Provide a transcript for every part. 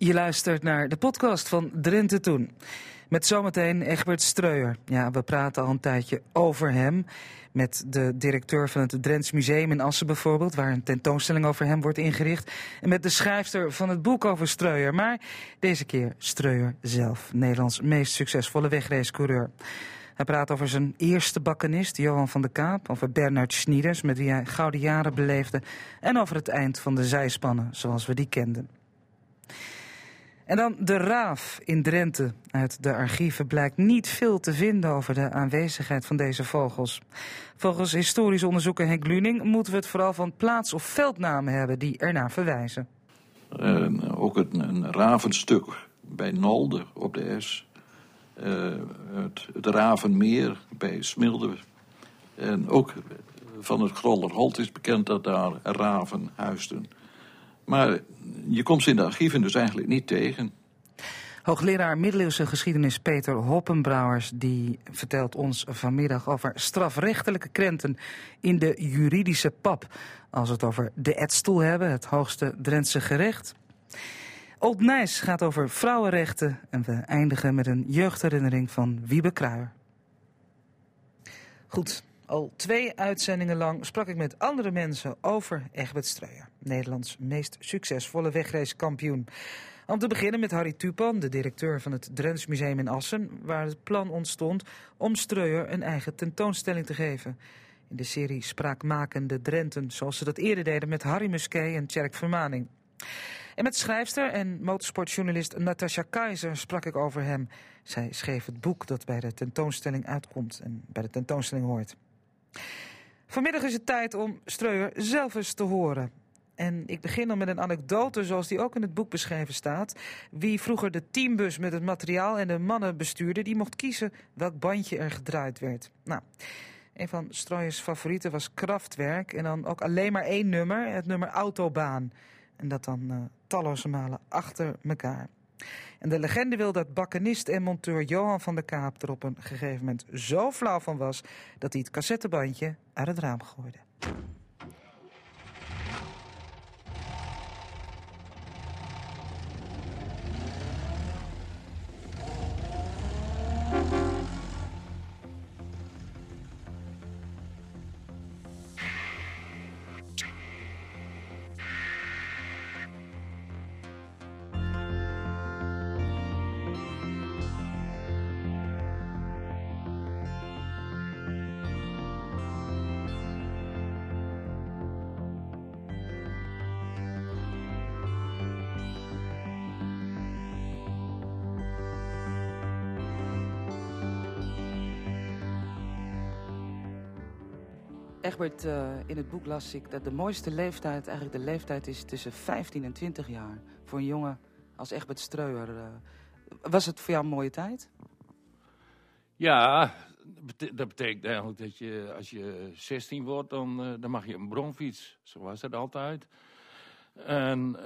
Je luistert naar de podcast van Drenthe Toen. Met zometeen Egbert Streuer. Ja, we praten al een tijdje over hem. Met de directeur van het Drents Museum in Assen bijvoorbeeld, waar een tentoonstelling over hem wordt ingericht. En met de schrijfster van het boek over Streuer. Maar deze keer Streuer zelf, Nederlands meest succesvolle wegracecoureur. Hij praat over zijn eerste bakkenist, Johan van de Kaap, over Bernard Schnieders, met wie hij gouden jaren beleefde, en over het eind van de zijspannen, zoals we die kenden. En dan de raaf in Drenthe. Uit de archieven blijkt niet veel te vinden over de aanwezigheid van deze vogels. Volgens historisch onderzoeker Henk Luning moeten we het vooral van plaats- of veldnamen hebben die ernaar verwijzen. Uh, ook een, een, ravenstuk bij Nolde op de S. Uh, het, het, Ravenmeer bij Smilde. En ook van het Grollerholt is bekend dat daar raven huisden. Maar je komt ze in de archieven dus eigenlijk niet tegen. Hoogleraar middeleeuwse geschiedenis Peter Hoppenbrouwers die vertelt ons vanmiddag over strafrechtelijke krenten in de juridische pap. Als we het over de Edstoel hebben, het hoogste Drentse gerecht. Old Nijs gaat over vrouwenrechten en we eindigen met een jeugdherinnering van Wiebe Kruijer. Goed, al twee uitzendingen lang sprak ik met andere mensen over Egbert Streuer, Nederlands meest succesvolle wegracekampioen. Om te beginnen met Harry Tupan, de directeur van het Drents Museum in Assen, waar het plan ontstond om Streuer een eigen tentoonstelling te geven. In de serie Spraakmakende Drenten, zoals ze dat eerder deden met Harry Musquet en Tjerk Vermaning. En met schrijfster en motorsportjournalist Natasha Keizer sprak ik over hem. Zij schreef het boek dat bij de tentoonstelling uitkomt en bij de tentoonstelling hoort. Vanmiddag is het tijd om Streuer zelf eens te horen. En ik begin dan met een anekdote zoals die ook in het boek beschreven staat. Wie vroeger de teambus met het materiaal en de mannen bestuurde... die mocht kiezen welk bandje er gedraaid werd. Nou, een van Streuers favorieten was Kraftwerk... en dan ook alleen maar één nummer, het nummer Autobaan. En dat dan uh, talloze malen achter elkaar. En de legende wil dat bakkenist en monteur Johan van der Kaap er op een gegeven moment zo flauw van was dat hij het cassettebandje uit het raam gooide. Egbert, uh, in het boek las ik dat de mooiste leeftijd eigenlijk de leeftijd is tussen 15 en 20 jaar. Voor een jongen als Egbert Streuer. Uh, was het voor jou een mooie tijd? Ja, dat betekent eigenlijk dat je als je 16 wordt, dan, uh, dan mag je een bronfiets. Zo was het altijd. En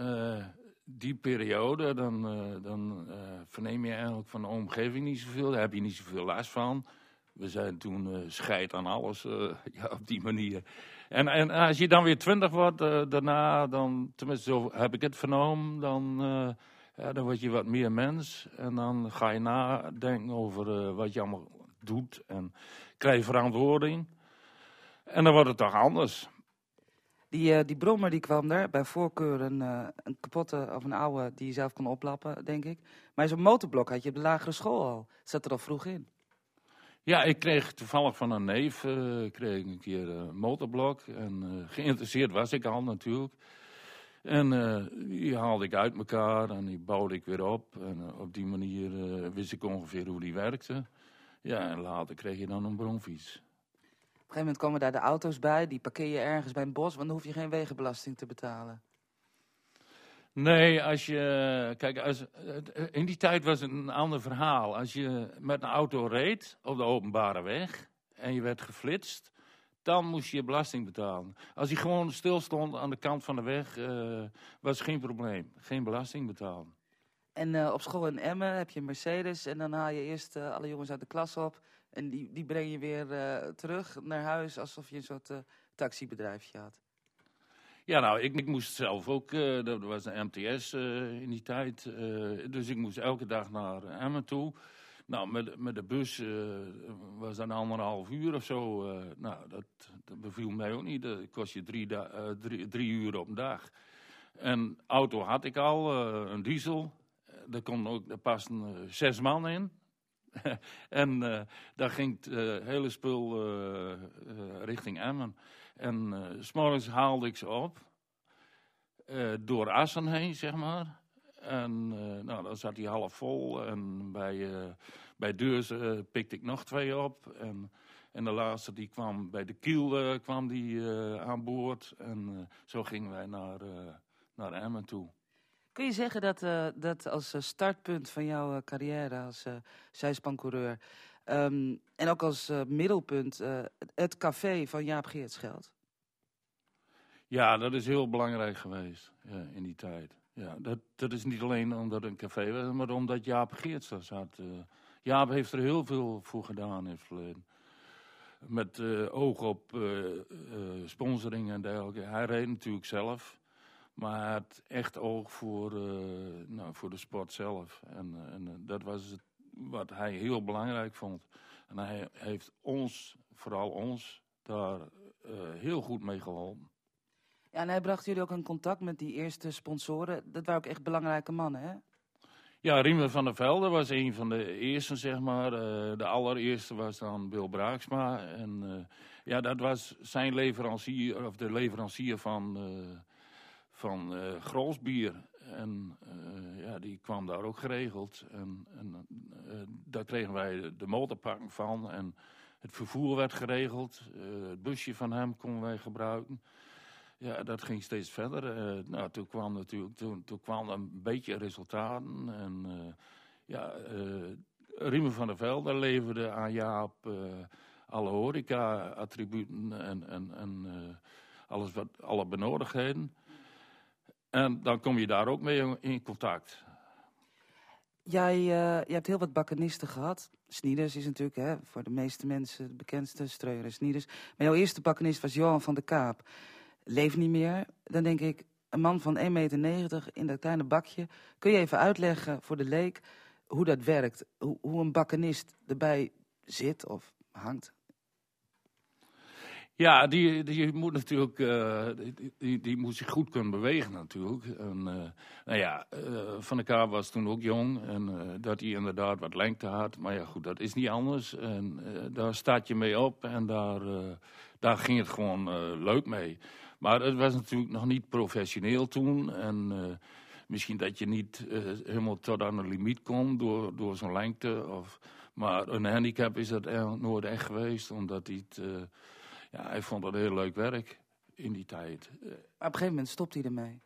die periode, dan, dan verneem je eigenlijk van de omgeving niet zoveel. Daar heb je niet zoveel last van. We zijn toen uh, scheid aan alles uh, ja, op die manier. En, en als je dan weer twintig wordt uh, daarna, dan, tenminste zo heb ik het vernomen, dan, ja, dan word je wat meer mens. En dan ga je nadenken over wat je allemaal doet en krijg je verantwoording. En dan wordt het toch anders. Die, die brommer die kwam er, bij voorkeur een, een kapotte of een oude die je zelf kon oplappen, denk ik. Maar zo'n motorblok had je op de lagere school al. Zat er al vroeg in. Ja, ik kreeg toevallig van een neef uh, kreeg een keer een motorblok. En uh, geïnteresseerd was ik al natuurlijk. En die haalde ik uit elkaar en die bouwde ik weer op. En op die manier wist ik ongeveer hoe die werkte. Ja, en later kreeg je dan een bronfiets. Op een gegeven moment komen daar de auto's bij. Die parkeer je ergens bij een bos, want dan hoef je geen wegenbelasting te betalen. Nee, als je. Kijk, als, in die tijd was het een ander verhaal. Als je met een auto reed op de openbare weg en je werd geflitst, dan moest je belasting betalen. Als je gewoon stil stond aan de kant van de weg, uh, was geen probleem. Geen belasting betalen. En uh, op school in Emmen heb je een Mercedes en dan haal je eerst alle jongens uit de klas op. En die, die breng je weer terug naar huis alsof je een soort taxibedrijfje had. Ja, nou, ik, ik moest zelf ook, uh, dat was een MTS uh, in die tijd, uh, dus ik moest elke dag naar Emmen toe. Nou, met, met de bus was dat anderhalf uur of zo. nou, dat, dat, beviel mij ook niet. Dat kost je drie, drie, drie, uur op een dag. En auto had ik al, een diesel. Daar, kon ook, daar pasten zes man in. en daar ging het hele spul richting Emmen. En uh, s'morgens haalde ik ze op. Uh, door Assen heen, zeg maar. En uh, nou, dan zat hij half vol. En bij, bij Deurs pikte ik nog twee op. En, en de laatste die kwam bij de Kiel kwam die, aan boord. En zo gingen wij naar, naar Emmen toe. Kun je zeggen dat, dat als startpunt van jouw carrière als uh, zijspancoureur... Um, en ook als uh, middelpunt uh, het café van Jaap Geertsgeld. Ja, dat is heel belangrijk geweest in die tijd. Ja, dat, dat is niet alleen omdat het een café was, maar omdat Jaap Geerts daar zat. Uh, Jaap heeft er heel veel voor gedaan in. Met oog op sponsoring en dergelijke. Hij reed natuurlijk zelf. Maar hij had echt oog voor, nou, voor de sport zelf. En, en dat was het wat hij heel belangrijk vond. En hij heeft ons, vooral ons, daar uh, heel goed mee geholpen. Ja, en hij bracht jullie ook in contact met die eerste sponsoren. Dat waren ook echt belangrijke mannen, hè? Ja, Riemer van der Velde was een van de eerste, zeg maar. Uh, de allereerste was dan Bill Braaksma. En uh, ja, dat was zijn leverancier, of de leverancier van, van Grolsbier. En ja, die kwam daar ook geregeld. En, en uh, daar kregen wij de motorpark van. En het vervoer werd geregeld. Uh, het busje van hem konden wij gebruiken. Ja, dat ging steeds verder. nou, toen kwam natuurlijk toen, toen kwam een beetje resultaten. En ja, Riemen van der Velde leverde aan Jaap alle horeca-attributen en, en, en alles wat, alle benodigdheden. En dan kom je daar ook mee in contact. Jij je hebt heel wat bakkenisten gehad. Snieders is natuurlijk hè, voor de meeste mensen de bekendste, Streuer en Snieders. Maar jouw eerste bakkenist was Johan van der Kaap. Leeft niet meer. Dan denk ik, een man van 1,90 meter in dat kleine bakje. Kun je even uitleggen voor de leek hoe dat werkt? Hoe, hoe een bakkenist erbij zit of hangt? Ja, die, die moet natuurlijk, uh, die, die, moet zich goed kunnen bewegen natuurlijk. En, uh, nou ja, uh, Van der Kaap was toen ook jong en dat hij inderdaad wat lengte had. Maar ja, goed, dat is niet anders. En daar staat je mee op en daar, daar ging het gewoon leuk mee. Maar het was natuurlijk nog niet professioneel toen en... Misschien dat je niet helemaal tot aan de limiet komt door, door zo'n lengte. Of, maar een handicap is dat nooit echt geweest, omdat hij het ja, hij vond dat heel leuk werk in die tijd. Maar op een gegeven moment stopt hij ermee.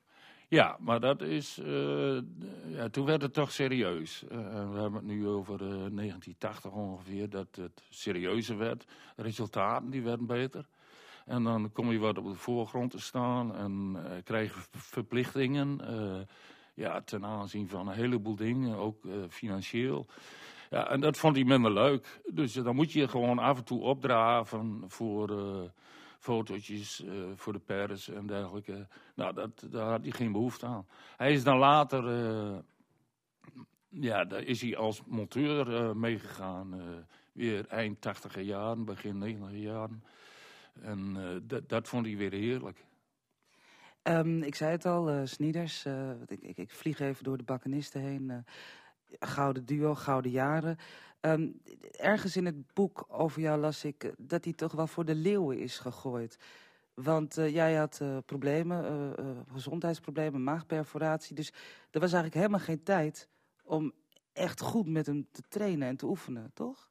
Ja, maar dat is. Uh, ja, toen werd het toch serieus. Uh, we hebben het nu over uh, 1980 ongeveer, dat het serieuzer werd. Resultaten die werden beter. En dan kom je wat op de voorgrond te staan en krijg je verplichtingen. ja, ten aanzien van een heleboel dingen, ook financieel. Ja, en dat vond hij minder leuk. Dus dan moet je gewoon af en toe opdraven voor uh, fotootjes uh, voor de pers en dergelijke. Nou, dat, daar had hij geen behoefte aan. Hij is dan later, uh, ja, daar is hij als monteur meegegaan. weer eind tachtiger jaren, begin negentiger jaren. En dat, dat vond hij weer heerlijk. Um, ik zei het al, Snieders. Ik, ik, ik, vlieg even door de bakkenisten heen. Gouden duo, gouden jaren. Um, ergens in het boek over jou las ik eh, dat hij toch wel voor de leeuwen is gegooid. Want uh, jij had uh, problemen, gezondheidsproblemen, maagperforatie. Dus er was eigenlijk helemaal geen tijd om echt goed met hem te trainen en te oefenen, toch?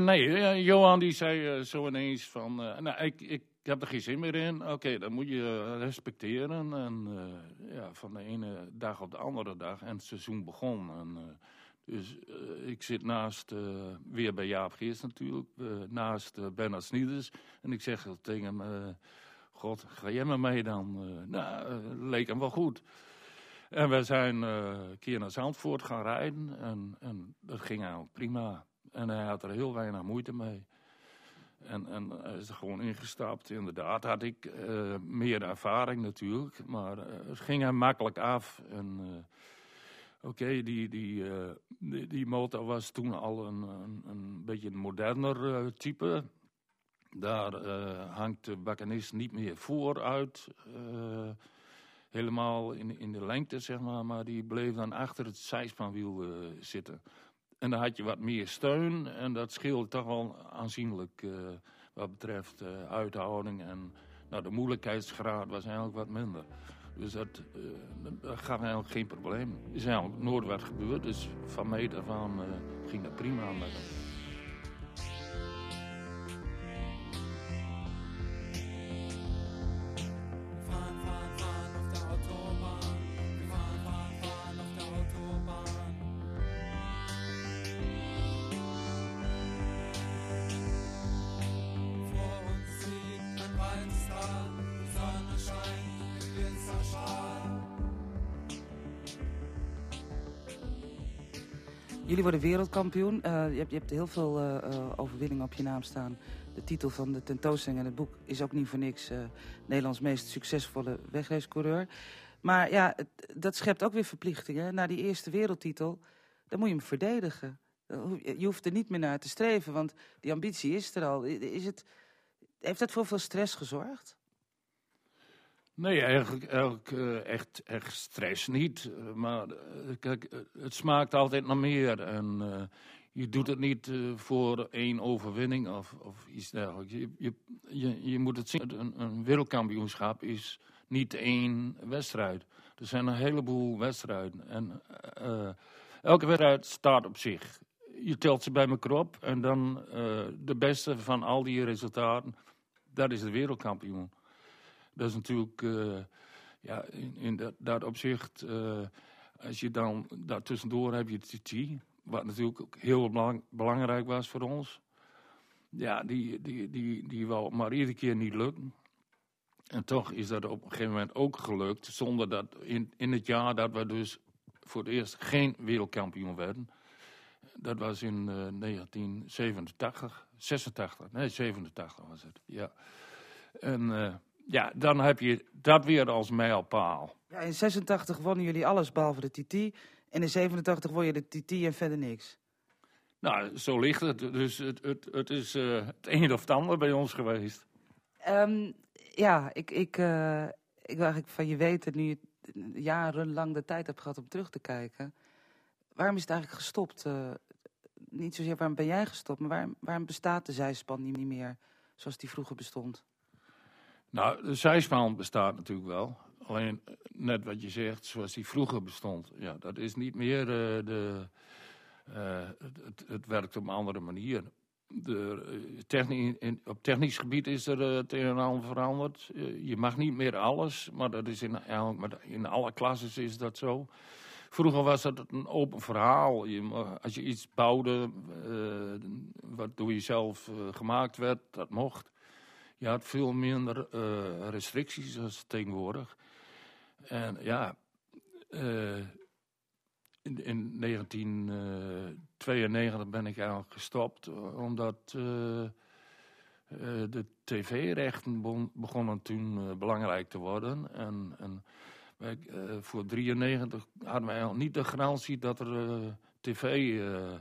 nee, Johan die zei zo ineens van, nou, ik, ik ik heb er geen zin meer in. Oké, dan moet je respecteren. En uh, ja, van de ene dag op de andere dag. En het seizoen begon. En, uh, dus ik zit naast, weer bij Jaap Geers natuurlijk, naast Bernard Snieders. En ik zeg tegen hem, god, ga jij maar mee dan? nou, leek hem wel goed. En we zijn een keer naar Zandvoort gaan rijden. En, en dat ging eigenlijk prima. En hij had er heel weinig moeite mee. En, en hij is er gewoon ingestapt. Inderdaad had ik eh, meer ervaring natuurlijk. Maar eh, het ging hem makkelijk af. En eh, oké, die, die, die, motor was toen al een, een, beetje een moderner type. Daar hangt de bakkenist niet meer vooruit. helemaal in, in de lengte, zeg maar. Maar die bleef dan achter het zijspanwiel zitten. En dan had je wat meer steun. En dat scheelde toch wel aanzienlijk eh, wat betreft eh, uithouding. En nou, de moeilijkheidsgraad was eigenlijk wat minder. Dus dat, eh, dat- eigenlijk geen probleem. Er is eigenlijk nooit wat gebeurd. Dus van aan eh, ging dat prima met wereldkampioen. Eh, je, hebt, je hebt heel veel eh, overwinningen op je naam staan. De titel van de tentoonstelling en het boek is ook niet voor niks Nederlands meest succesvolle wegracecoureur. Maar ja, dat schept ook weer verplichtingen. Na die eerste wereldtitel, dan moet je hem verdedigen. Je hoeft er niet meer naar te streven, want die ambitie is er al. Is het, heeft dat voor veel stress gezorgd? Nee, eigenlijk, eh, echt, echt stress niet. Eh, Maar eh, kijk, het smaakt altijd naar meer. En je doet het niet voor één overwinning of, of iets dergelijks. Je, je, je, je moet het zien, een, een wereldkampioenschap is niet één wedstrijd. Er zijn een heleboel wedstrijden. En elke wedstrijd staat op zich. Je telt ze bij elkaar op en dan de beste van al die resultaten, dat is de wereldkampioen. Dat is natuurlijk, eh, ja, in, in dat, dat opzicht, eh, als je dan, daartussendoor heb je TT, wat natuurlijk ook heel belang- belangrijk was voor ons. Ja, die, die, die, die wou maar iedere keer niet lukken. En toch is dat op een gegeven moment ook gelukt, zonder dat in, in het jaar dat we dus voor het eerst geen wereldkampioen werden. Dat was in eh, 1987, 86, nee 87 was het, ja. En eh, ja, dan heb je dat weer als mijlpaal. Ja, in 86 wonnen jullie alles behalve de TT. En in 87 won je de TT en verder niks. Nou, zo ligt het. Dus het, het, het is eh, het een of het ander bij ons geweest. Ehm, ja, ik, ik, eh, ik wil eigenlijk van je weten, nu je jarenlang de tijd hebt gehad om terug te kijken. Waarom is het eigenlijk gestopt? Eh, niet zozeer waarom ben jij gestopt, maar waarom, waarom bestaat de zijspan niet meer zoals die vroeger bestond? Nou, de zijspan bestaat natuurlijk wel. Alleen, net wat je zegt, zoals die vroeger bestond. Ja, dat is niet meer eh, de... eh, het, het, werkt op een andere manier. De, eh, techni- in, op technisch gebied is er eh, het een en ander veranderd. Je mag niet meer alles, maar dat is in, in alle klasses is dat zo. Vroeger was dat een open verhaal. Als je iets bouwde wat door jezelf gemaakt werd, dat mocht. Je had veel minder eh, restricties als tegenwoordig. En ja, eh, in, in 1992 ben ik eigenlijk gestopt, eh, omdat eh, eh, de tv-rechten begonnen toen eh, belangrijk te worden. En, en eh, voor 93 hadden we eigenlijk niet de garantie dat er eh, tv eh, eh,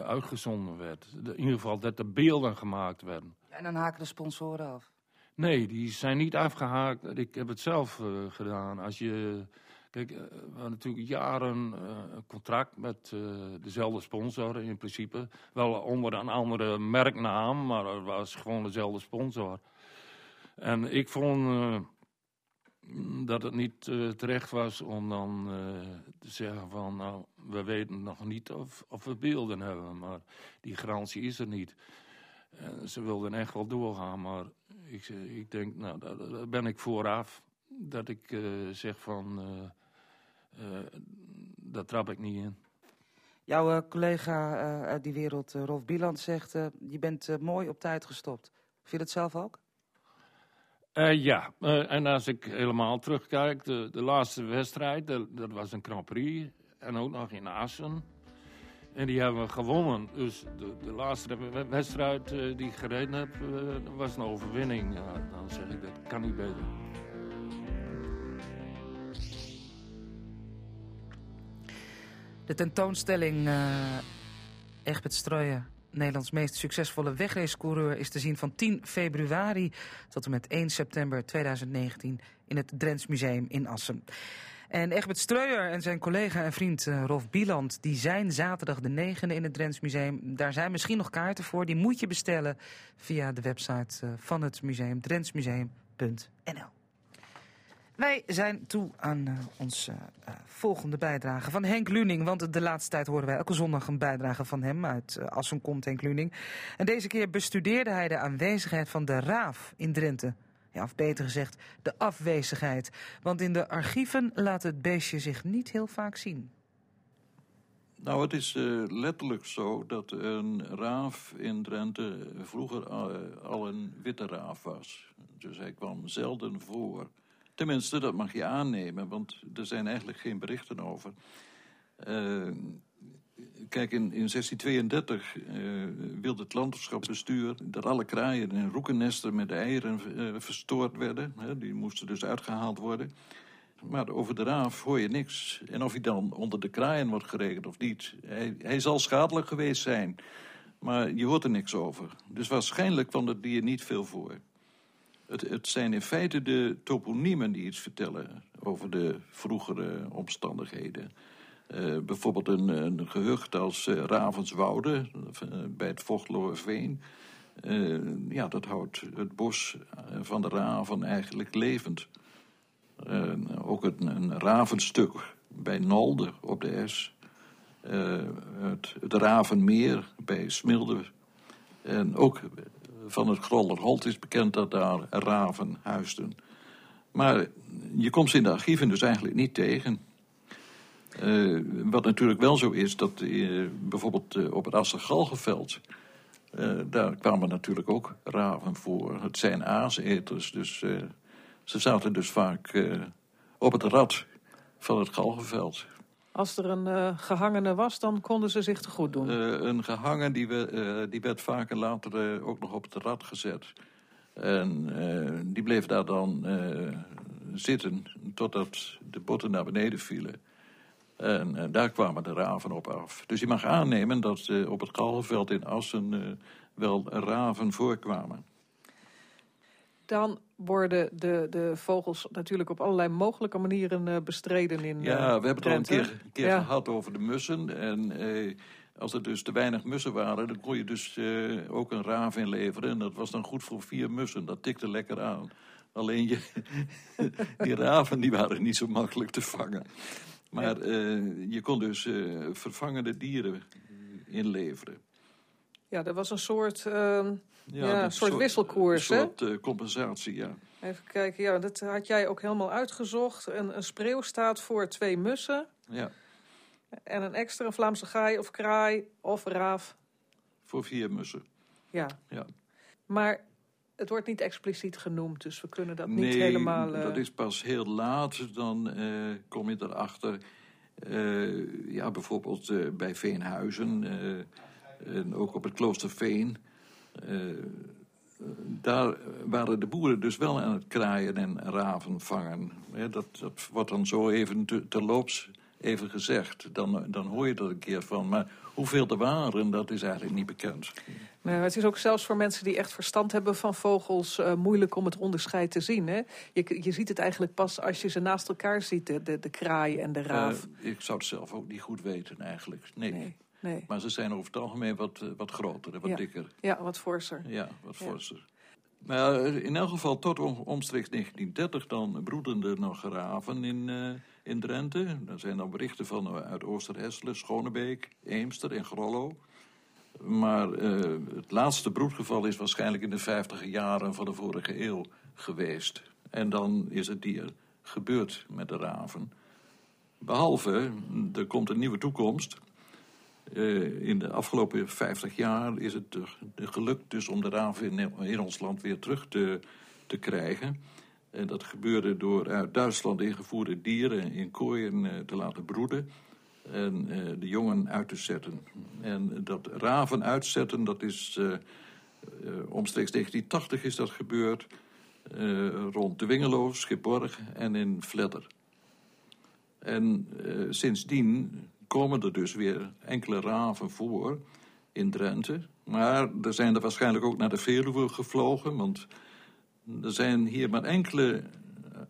uitgezonden werd. In ieder geval dat er beelden gemaakt werden. En dan haken de sponsoren af. Nee, die zijn niet afgehaakt. Ik heb het zelf eh, gedaan. Als je, kijk, eh, we hadden natuurlijk jaren eh, een contract met dezelfde sponsor in principe. Wel onder een andere merknaam, maar het was gewoon dezelfde sponsor. En ik vond dat het niet terecht was om dan te zeggen van... nou, we weten nog niet of, of we beelden hebben, maar die garantie is er niet. En ze wilden echt wel doorgaan, maar ik, zeg- ik denk, nou, daar, ben ik vooraf. Dat ik eh, zeg van, eh, eh, daar trap ik niet in. Jouw eh, collega eh, uit die wereld, eh, Rolf Bieland, zegt... eh, je bent eh, mooi op tijd gestopt. Vind je dat zelf ook? Eh, ja, eh, en als ik helemaal terugkijk, de, de laatste wedstrijd, dat, dat was een Grand Prix. En ook nog in Assen. En die hebben we gewonnen. Dus de, de laatste we- wedstrijd eh, die ik gereden heb, eh, was een overwinning. Ja, dan zeg ik, dat kan niet beter. De tentoonstelling eh Egbert Strooijen, Nederlands meest succesvolle wegracecoureur, is te zien van 10 februari tot en met 1 september 2019 in het Drents Museum in Assen. En Egbert Streuer en zijn collega en vriend eh, Rolf Bieland, die zijn zaterdag de 9e in het Drents Museum. Daar zijn misschien nog kaarten voor, die moet je bestellen via de website eh, van het museum, drentsmuseum.nl. Wij zijn toe aan eh, onze volgende bijdrage van Henk Luning. Want de laatste tijd horen wij elke zondag een bijdrage van hem. Uit eh, Assen komt Henk Luning. En deze keer bestudeerde hij de aanwezigheid van de raaf in Drenthe. Of beter gezegd, de afwezigheid. Want in de archieven laat het beestje zich niet heel vaak zien. Nou, het is eh, letterlijk zo dat een raaf in Drenthe vroeger eh, al een witte raaf was. Dus hij kwam zelden voor. Tenminste, dat mag je aannemen, want er zijn eigenlijk geen berichten over. Eh, kijk, in, in 1632 eh, wilde het landschapsbestuur dat alle kraaien in roekennesten met eieren eh, verstoord werden. Die moesten dus uitgehaald worden. Maar over de raaf hoor je niks. En of hij dan onder de kraaien wordt gerekend of niet, hij, hij zal schadelijk geweest zijn. Maar je hoort er niks over. Dus waarschijnlijk kwam het dier niet veel voor. Het, het zijn in feite de toponiemen die iets vertellen over de vroegere omstandigheden. Eh, bijvoorbeeld een, een gehucht als eh, Ravenswoude eh, bij het Vochtloerveen. Ja, dat houdt het bos van de raven eigenlijk levend. Ook een, een ravenstuk bij Nolde op de S. Het, het Ravenmeer bij Smilde. En ook van het Grollerholt is bekend dat daar raven huisden. Maar je komt ze in de archieven dus eigenlijk niet tegen. Eh, wat natuurlijk wel zo is, dat eh, bijvoorbeeld eh, op het Assergalgenveld... eh, daar kwamen natuurlijk ook raven voor. Het zijn aaseters, dus ze zaten dus vaak op het rad van het galgenveld. Als er een eh, gehangene was, dan konden ze zich te goed doen. Een gehangen die, we, die werd vaker later ook nog op het rad gezet. En die bleef daar dan zitten totdat de botten naar beneden vielen. En eh, daar kwamen de raven op af. Dus je mag aannemen dat eh, op het Galgenveld in Assen eh, wel raven voorkwamen. Dan worden de, de vogels natuurlijk op allerlei mogelijke manieren bestreden in Ja, we hebben het al een keer, een keer Ja. gehad over de mussen. En eh, als er dus te weinig mussen waren, dan kon je dus eh, ook een raaf inleveren. En dat was dan goed voor vier mussen. Dat tikte lekker aan. Alleen je, die raven die waren niet zo makkelijk te vangen. Maar eh, je kon dus eh, vervangende dieren inleveren. Ja, dat was een soort, ehm, ja, een soort wisselkoers, Een soort eh, compensatie, ja. Even kijken, ja, dat had jij ook helemaal uitgezocht. Een, een spreeuw staat voor twee mussen. ja. En een extra een Vlaamse gaai of kraai of raaf. Voor vier mussen. Ja, Ja. maar het wordt niet expliciet genoemd, dus we kunnen dat nee, niet helemaal... eh, dat is pas heel laat. Dan eh, kom je erachter. eh ja, bijvoorbeeld eh, bij Veenhuizen. eh, en ook op het Kloosterveen. eh, daar waren de boeren dus wel aan het kraaien en raven vangen. Dat, dat wordt dan zo even te, terloops even gezegd. Dan, dan hoor je er een keer van. Maar hoeveel er waren, dat is eigenlijk niet bekend. Nou, het is ook zelfs voor mensen die echt verstand hebben van vogels eh, moeilijk om het onderscheid te zien. Hè? Je, je ziet het eigenlijk pas als je ze naast elkaar ziet, de, de, de kraai en de raaf. Eh, ik zou het zelf ook niet goed weten eigenlijk. Nee. nee, nee. Maar ze zijn over het algemeen wat, eh, wat groter en wat Ja. dikker. Ja, wat forser. Ja, wat Ja. forser. Maar in elk geval tot om- omstreeks 1930 dan broeden er nog raven in, in Drenthe. Er zijn dan berichten van eh, uit Oosterhesselen, Schonebeek, Eemster en Grollo. Maar eh, het laatste broedgeval is waarschijnlijk in de 50 jaren van de vorige eeuw geweest. En dan is het dier gebeurd met de raven. Behalve, er komt een nieuwe toekomst. Eh, in de afgelopen 50 jaar is het gelukt dus om de raven in, in ons land weer terug te, te krijgen. En dat gebeurde door uit Duitsland ingevoerde dieren in kooien eh, te laten broeden. en eh, de jongen uit te zetten. En dat raven uitzetten, dat is eh, eh, omstreeks 1980 is dat gebeurd. eh, rond de Wingelo, Schipborg en in Vledder. En eh, sindsdien komen er dus weer enkele raven voor in Drenthe. Maar er zijn er waarschijnlijk ook naar de Veluwe gevlogen, want er zijn hier maar enkele eh,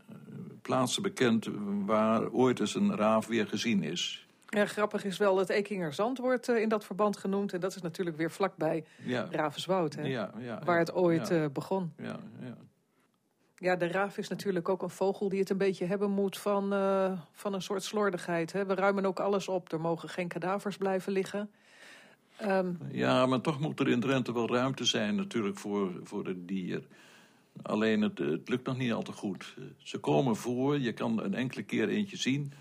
plaatsen bekend waar ooit eens een raaf weer gezien is. Ja, grappig is wel dat Ekinger Zand wordt eh, in dat verband genoemd. En dat is natuurlijk weer vlakbij Ja, Ravenswoud, hè? ja, ja, waar het ooit ja, eh, begon. ja, ja. Ja, de raaf is natuurlijk ook een vogel die het een beetje hebben moet van, van een soort slordigheid. Hè? We ruimen ook alles op. Er mogen geen kadavers blijven liggen. Ehm, Ja, maar toch moet er in Drenthe wel ruimte zijn natuurlijk voor, voor het dier. Alleen het, het lukt nog niet al te goed. Ze komen voor, je kan een enkele keer eentje zien,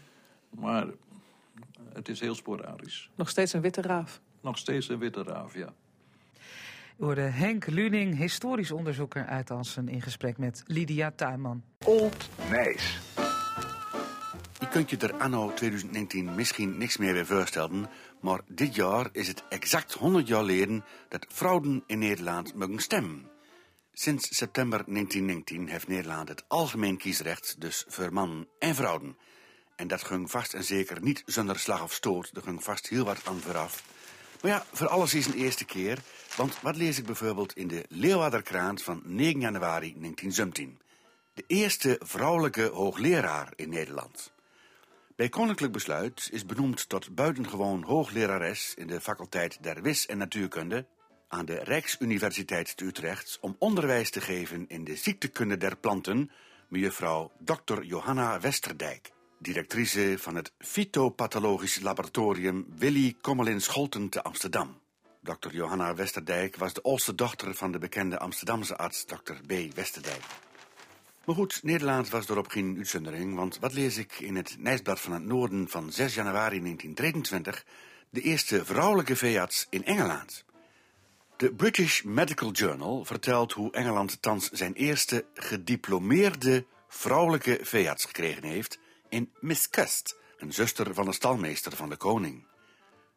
maar het is heel sporadisch. nog steeds een witte raaf. Nog steeds een witte raaf, ja. U hoorde Henk Luning, historisch onderzoeker uit Assen, in gesprek met Lydia Tuinman. Old Nijs. Je kunt je er anno 2019 misschien niks meer bij voorstellen, maar dit jaar is het exact 100 jaar geleden dat vrouwen in Nederland mogen stemmen. Sinds september 1919 heeft Nederland het algemeen kiesrecht, dus voor mannen en vrouwen. En dat ging vast en zeker niet zonder slag of stoot, er ging vast heel wat aan vooraf. Maar ja, voor alles is een eerste keer, want wat lees ik bijvoorbeeld in de Leeuwarderkrant van 9 januari 1917? De eerste vrouwelijke hoogleraar in Nederland. Bij koninklijk besluit is benoemd tot buitengewoon hooglerares in de faculteit der Wis- en Natuurkunde aan de Rijksuniversiteit te Utrecht om onderwijs te geven in de ziektekunde der planten, mejuffrouw Dr. Johanna Westerdijk, directrice van het Fytopathologisch Laboratorium Willy Kommelin Scholten te Amsterdam. Dr. Johanna Westerdijk was de oudste dochter van de bekende Amsterdamse arts Dr. B. Westerdijk. Maar goed, Nederland was daarop geen uitzondering, want wat lees ik in het Nijsblad van het Noorden van 6 januari 1923? De eerste vrouwelijke veearts in Engeland. De British Medical Journal vertelt hoe Engeland thans zijn eerste gediplomeerde vrouwelijke veearts gekregen heeft in Miss Cust, een zuster van de stalmeester van de koning.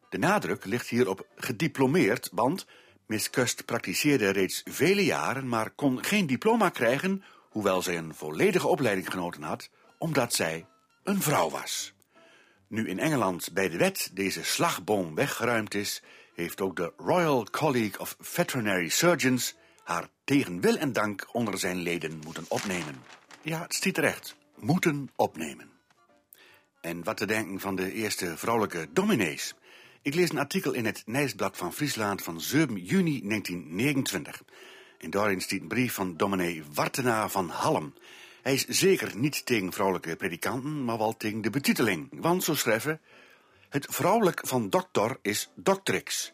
De nadruk ligt hier op gediplomeerd, want Miss Cust praktiseerde reeds vele jaren, maar kon geen diploma krijgen, hoewel zij een volledige opleiding genoten had, omdat zij een vrouw was. Nu in Engeland bij de wet deze slagboom weggeruimd is, heeft ook de Royal College of Veterinary Surgeons haar tegen wil en dank onder zijn leden moeten opnemen. Ja, het stiet terecht. Moeten opnemen. En wat te denken van de eerste vrouwelijke dominees? Ik lees een artikel in het Nijsblad van Friesland van 7 juni 1929. En daarin staat een brief van dominee Wartena van Halm. Hij is zeker niet tegen vrouwelijke predikanten, maar wel tegen de betiteling. Want, zo schrijven, het vrouwelijk van dokter is doctrix.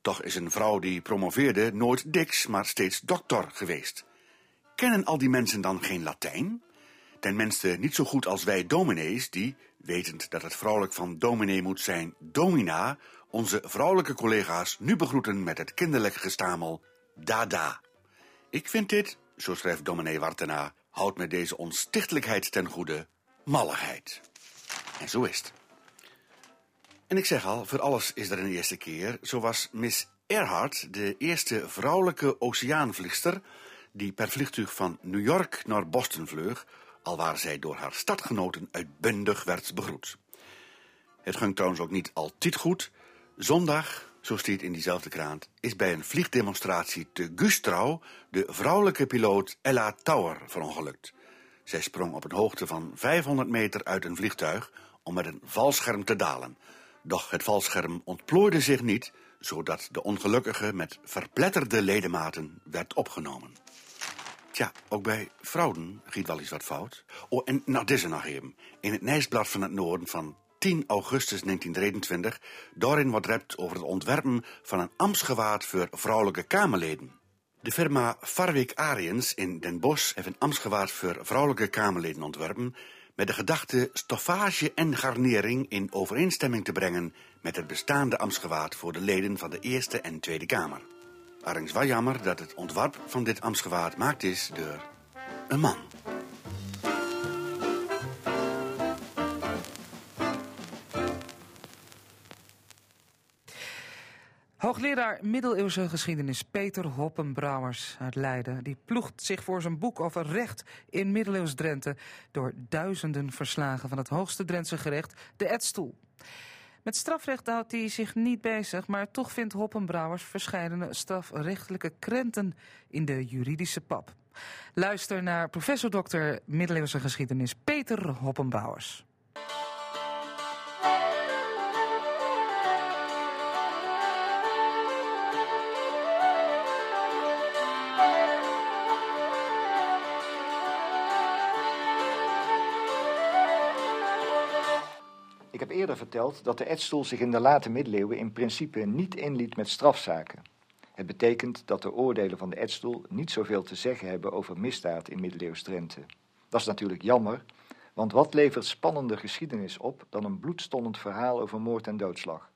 Toch is een vrouw die promoveerde nooit dix, maar steeds doctor geweest. Kennen al die mensen dan geen Latijn? Ten minste niet zo goed als wij dominees, die, wetend dat het vrouwelijk van dominee moet zijn domina, onze vrouwelijke collega's nu begroeten met het kinderlijke gestamel dada. Ik vind dit, zo schrijft dominee Wartena, houdt met deze onstichtelijkheid ten goede malligheid. En zo is het. En ik zeg al, voor alles is er een eerste keer. Zo was Miss Earhart de eerste vrouwelijke oceaanvliegster die per vliegtuig van New York naar Boston vleug, alwaar zij door haar stadgenoten uitbundig werd begroet. Het ging trouwens ook niet altijd goed. Zondag, zo staat in diezelfde krant, is bij een vliegdemonstratie te Gustrouw de vrouwelijke piloot Ella Tower verongelukt. Zij sprong op een hoogte van 500 meter uit een vliegtuig om met een valscherm te dalen. Doch het valscherm ontplooide zich niet, zodat de ongelukkige met verpletterde ledematen werd opgenomen. Tja, ook bij vrouwen giet wel eens wat fout. Oh, en nou, dit is er nog even. In het Nijsblad van het Noorden van 10 augustus 1923, daarin wordt rept over het ontwerpen van een ambtsgewaad voor vrouwelijke kamerleden. De firma Farwik Ariens in Den Bosch heeft een ambtsgewaad voor vrouwelijke kamerleden ontworpen, met de gedachte stoffage en garnering in overeenstemming te brengen met het bestaande ambtsgewaad voor de leden van de Eerste en Tweede Kamer. Arings wel jammer dat het ontwerp van dit ambtsgewaad maakt is door een man. Hoogleraar middeleeuwse geschiedenis Peter Hoppenbrouwers uit Leiden... die ploegt zich voor zijn boek over recht in middeleeuws Drenthe... door duizenden verslagen van het hoogste Drentse gerecht, de Edstoel. Met strafrecht houdt hij zich niet bezig... maar toch vindt Hoppenbrouwers verschillende strafrechtelijke krenten in de juridische pap. Luister naar professor dokter middeleeuwse geschiedenis Peter Hoppenbrouwers. Heb eerder verteld dat de Edstoel zich in de late middeleeuwen in principe niet inliet met strafzaken. Het betekent dat de oordelen van de Edstoel niet zoveel te zeggen hebben over misdaad in middeleeuws Drenthe. Dat is natuurlijk jammer, want wat levert spannende geschiedenis op dan een bloedstollend verhaal over moord en doodslag?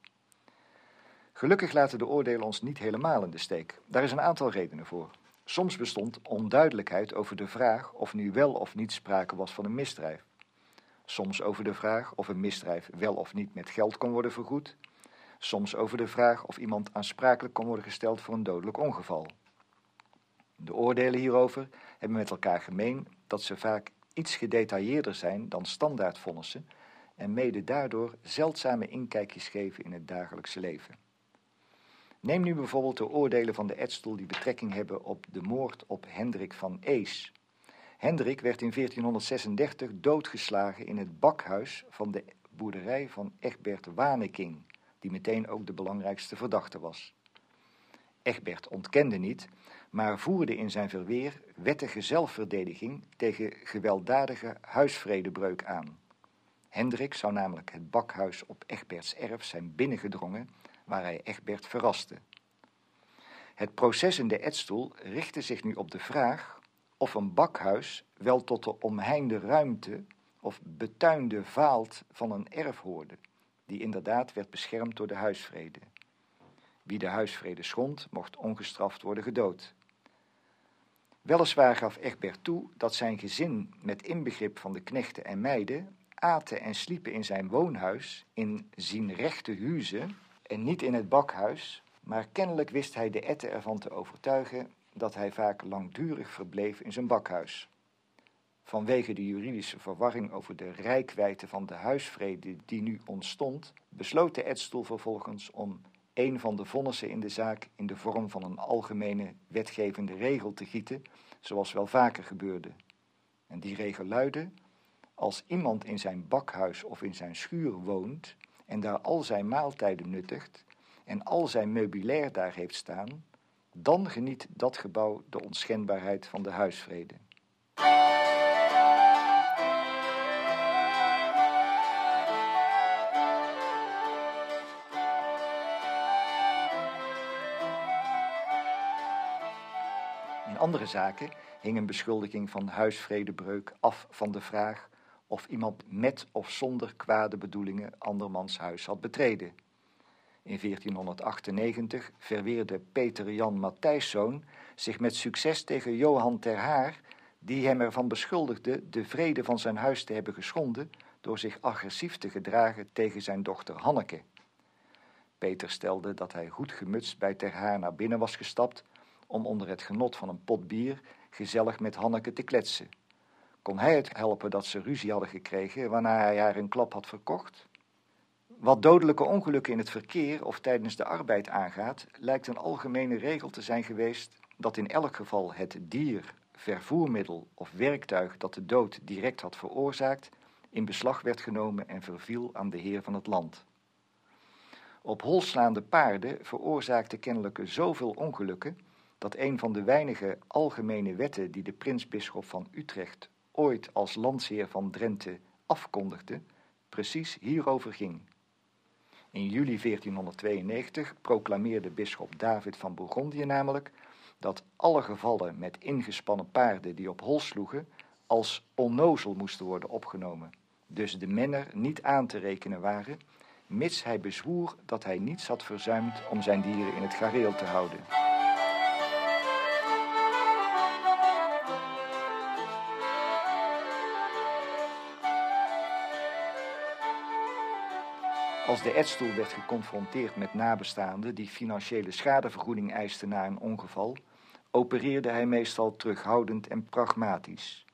Gelukkig laten de oordelen ons niet helemaal in de steek. Daar is een aantal redenen voor. Soms bestond onduidelijkheid over de vraag of nu wel of niet sprake was van een misdrijf. Soms over de vraag of een misdrijf wel of niet met geld kon worden vergoed. Soms over de vraag of iemand aansprakelijk kon worden gesteld voor een dodelijk ongeval. De oordelen hierover hebben met elkaar gemeen dat ze vaak iets gedetailleerder zijn dan standaardvonnissen en mede daardoor zeldzame inkijkjes geven in het dagelijkse leven. Neem nu bijvoorbeeld de oordelen van de Edstoel die betrekking hebben op de moord op Hendrik van Ees. Hendrik werd in 1436 doodgeslagen in het bakhuis van de boerderij van Egbert Waneking, die meteen ook de belangrijkste verdachte was. Egbert ontkende niet, maar voerde in zijn verweer wettige zelfverdediging tegen gewelddadige huisvredebreuk aan. Hendrik zou namelijk het bakhuis op Egberts erf zijn binnengedrongen, waar hij Egbert verraste. Het proces in de Edstoel richtte zich nu op de vraag of een bakhuis wel tot de omheinde ruimte of betuinde vaalt van een erf hoorde, die inderdaad werd beschermd door de huisvrede. Wie de huisvrede schond, mocht ongestraft worden gedood. Weliswaar gaf Egbert toe dat zijn gezin, met inbegrip van de knechten en meiden, aten en sliepen in zijn woonhuis, in zijn rechte huizen en niet in het bakhuis, maar kennelijk wist hij de etten ervan te overtuigen dat hij vaak langdurig verbleef in zijn bakhuis. Vanwege de juridische verwarring over de rijkwijde van de huisvrede die nu ontstond, besloot de Edstoel vervolgens om een van de vonnissen in de zaak in de vorm van een algemene wetgevende regel te gieten, zoals wel vaker gebeurde. En die regel luidde: als iemand in zijn bakhuis of in zijn schuur woont en daar al zijn maaltijden nuttigt en al zijn meubilair daar heeft staan, dan geniet dat gebouw de onschendbaarheid van de huisvrede. In andere zaken hing een beschuldiging van huisvredebreuk af van de vraag of iemand met of zonder kwade bedoelingen andermans huis had betreden. In 1498 verweerde Peter Jan Matthijszoon zich met succes tegen Johan ter Haar, die hem ervan beschuldigde de vrede van zijn huis te hebben geschonden door zich agressief te gedragen tegen zijn dochter Hanneke. Peter stelde dat hij goed gemutst bij ter Haar naar binnen was gestapt om onder het genot van een pot bier gezellig met Hanneke te kletsen. Kon hij het helpen dat ze ruzie hadden gekregen waarna hij haar een klap had verkocht? Wat dodelijke ongelukken in het verkeer of tijdens de arbeid aangaat, lijkt een algemene regel te zijn geweest dat in elk geval het dier, vervoermiddel of werktuig dat de dood direct had veroorzaakt, in beslag werd genomen en verviel aan de heer van het land. Op holslaande paarden veroorzaakte kennelijk zoveel ongelukken dat een van de weinige algemene wetten die de prinsbisschop van Utrecht ooit als landsheer van Drenthe afkondigde, precies hierover ging. In juli 1492 proclameerde bisschop David van Bourgondië namelijk dat alle gevallen met ingespannen paarden die op hol sloegen als onnozel moesten worden opgenomen, dus de menner niet aan te rekenen waren, mits hij bezwoer dat hij niets had verzuimd om zijn dieren in het gareel te houden. Als de Edstoel werd geconfronteerd met nabestaanden die financiële schadevergoeding eisten na een ongeval, opereerde hij meestal terughoudend en pragmatisch.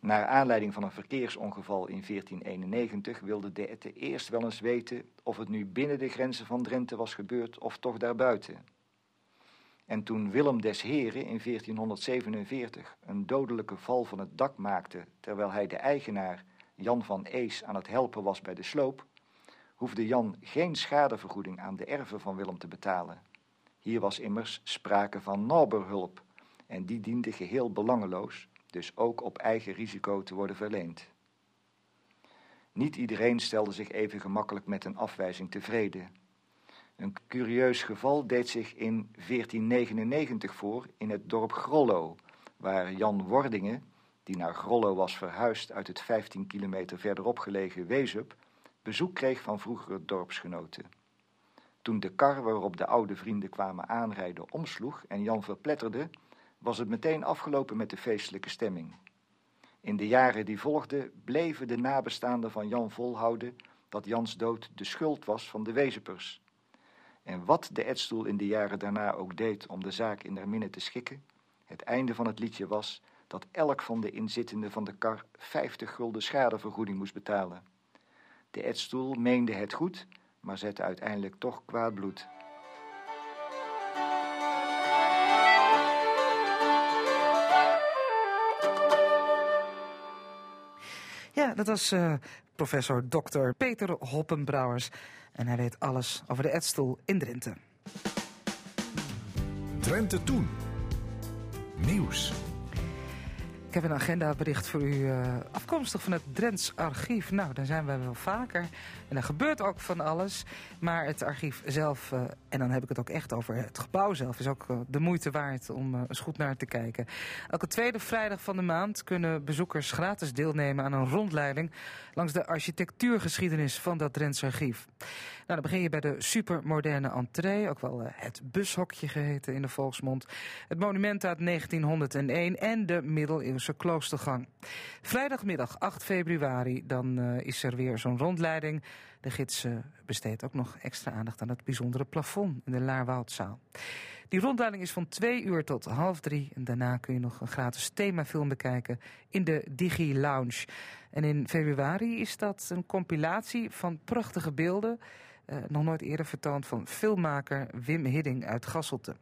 Naar aanleiding van een verkeersongeval in 1491 wilde de Ette eerst wel eens weten of het nu binnen de grenzen van Drenthe was gebeurd of toch daarbuiten. En toen Willem des Heren in 1447 een dodelijke val van het dak maakte terwijl hij de eigenaar Jan van Ees aan het helpen was bij de sloop, hoefde Jan geen schadevergoeding aan de erven van Willem te betalen. Hier was immers sprake van naberhulp en die diende geheel belangeloos, dus ook op eigen risico te worden verleend. Niet iedereen stelde zich even gemakkelijk met een afwijzing tevreden. Een curieus geval deed zich in 1499 voor in het dorp Grollo, waar Jan Wordingen, die naar Grollo was verhuisd uit het 15 kilometer verderop gelegen Weesup, bezoek kreeg van vroegere dorpsgenoten. Toen de kar waarop de oude vrienden kwamen aanrijden omsloeg en Jan verpletterde, was het meteen afgelopen met de feestelijke stemming. In de jaren die volgden bleven de nabestaanden van Jan volhouden dat Jans dood de schuld was van de Wezepers. En wat de Edstoel in de jaren daarna ook deed om de zaak in der minne te schikken, het einde van het liedje was dat elk van de inzittenden van de kar 50 gulden schadevergoeding moest betalen. De Edstoel meende het goed, maar zette uiteindelijk toch kwaad bloed. Ja, dat was eh, professor Dr. Peter Hoppenbrouwers. En hij weet alles over de Edstoel in Drenthe. Drenthe Toen. Nieuws. Heb een agendabericht voor u eh, afkomstig van het Drents Archief. Nou, daar zijn we wel vaker. En er gebeurt ook van alles. Maar het archief zelf, eh, en dan heb ik het ook echt over het gebouw zelf... is ook eh, de moeite waard om eens goed naar te kijken. Elke tweede vrijdag van de maand kunnen bezoekers gratis deelnemen... aan een rondleiding langs de architectuurgeschiedenis van dat Drents Archief. Nou, dan begin je bij de supermoderne entree, ook wel het bushokje geheten in de volksmond. Het monument uit 1901 en de middeleeuwse kloostergang. Vrijdagmiddag 8 februari, dan eh, is er weer zo'n rondleiding. De gids eh, besteedt ook nog extra aandacht aan het bijzondere plafond in de Laarwoudzaal. Die rondleiding is van twee uur tot half drie. En daarna kun je nog een gratis themafilm bekijken in de Digi Lounge. En in februari is dat een compilatie van prachtige beelden. eh, nog nooit eerder vertoond van filmmaker Wim Hidding uit Gasselte.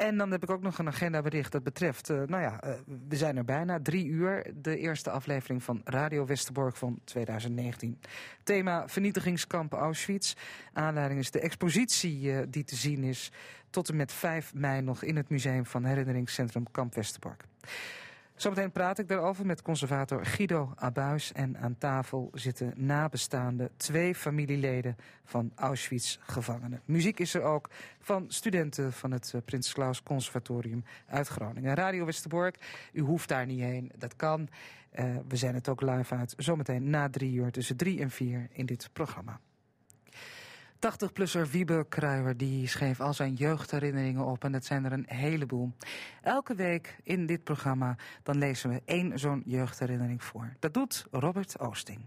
En dan heb ik ook nog een agendabericht dat betreft, eh, nou ja, eh, we zijn er bijna, drie uur. De eerste aflevering van Radio Westerbork van 2019. Thema vernietigingskamp Auschwitz. Aanleiding is de expositie eh, die te zien is tot en met 5 mei nog in het Museum van Herinneringscentrum Kamp Westerbork. Zometeen praat ik daarover met conservator Guido Abuis. En aan tafel zitten nabestaande twee familieleden van Auschwitz-gevangenen. Muziek is er ook van studenten van het eh, Prins Claus Conservatorium uit Groningen. Radio Westerbork, u hoeft daar niet heen, dat kan. Eh, we zijn het ook live uit, zometeen na drie uur tussen drie en vier in dit programma. 80-plusser Wiebe Kruijer die schreef al zijn jeugdherinneringen op en dat zijn er een heleboel. Elke week in dit programma dan lezen we één zo'n jeugdherinnering voor. Dat doet Robert Oosting.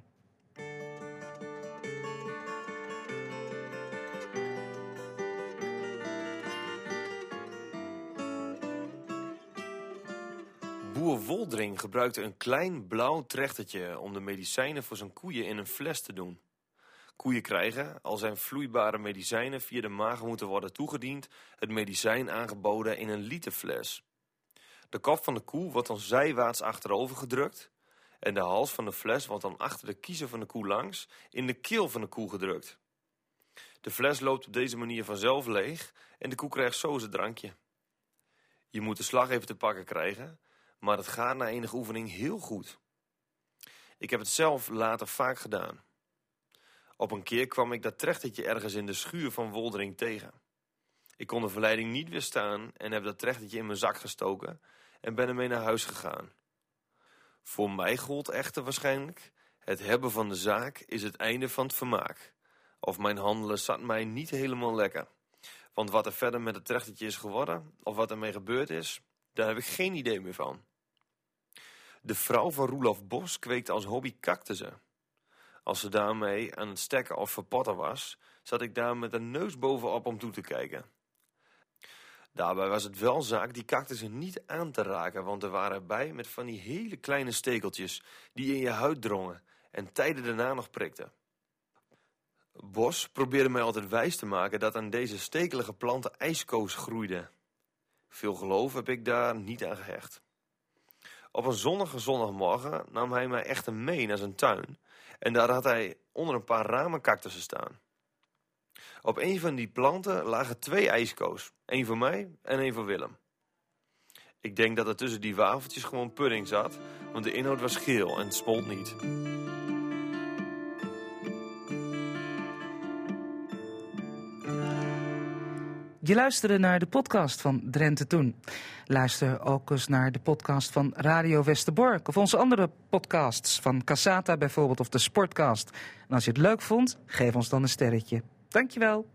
Boer Woldring gebruikte een klein blauw trechtertje om de medicijnen voor zijn koeien in een fles te doen. Koeien krijgen, al zijn vloeibare medicijnen via de maag moeten worden toegediend, het medicijn aangeboden in een literfles. De kop van de koe wordt dan zijwaarts achterover gedrukt en de hals van de fles wordt dan achter de kiezer van de koe langs in de keel van de koe gedrukt. De fles loopt op deze manier vanzelf leeg en de koe krijgt zo zijn drankje. Je moet de slag even te pakken krijgen, maar het gaat na enige oefening heel goed. Ik heb het zelf later vaak gedaan. Op een keer kwam ik dat trechtertje ergens in de schuur van Woldering tegen. Ik kon de verleiding niet weerstaan en heb dat trechtertje in mijn zak gestoken en ben ermee naar huis gegaan. Voor mij gold echter waarschijnlijk, het hebben van de zaak is het einde van het vermaak. Of mijn handelen zat mij niet helemaal lekker. Want wat er verder met het trechtertje is geworden, of wat ermee gebeurd is, daar heb ik geen idee meer van. De vrouw van Roelof Bos kweekte als hobby cactussen. Als ze daarmee aan het stekken of verpotten was, zat ik daar met een neus bovenop om toe te kijken. Daarbij was het wel zaak die cactussen niet aan te raken, want er waren bij met van die hele kleine stekeltjes die in je huid drongen en tijden daarna nog prikten. Bos probeerde mij altijd wijs te maken dat aan deze stekelige planten ijskoos groeide. Veel geloof heb ik daar niet aan gehecht. Op een zonnige zondagmorgen nam hij mij echter mee naar zijn tuin en daar had hij onder een paar ramencactussen staan. Op een van die planten lagen twee ijskoos. één voor mij en één voor Willem. Ik denk dat er tussen die wafeltjes gewoon pudding zat, want de inhoud was geel en het smolt niet. Je luisterde naar de podcast van Drenthe Toen. Luister ook eens naar de podcast van Radio Westerbork of onze andere podcasts van Cassata bijvoorbeeld of de Sportcast. En als je het leuk vond, geef ons dan een sterretje. Dankjewel.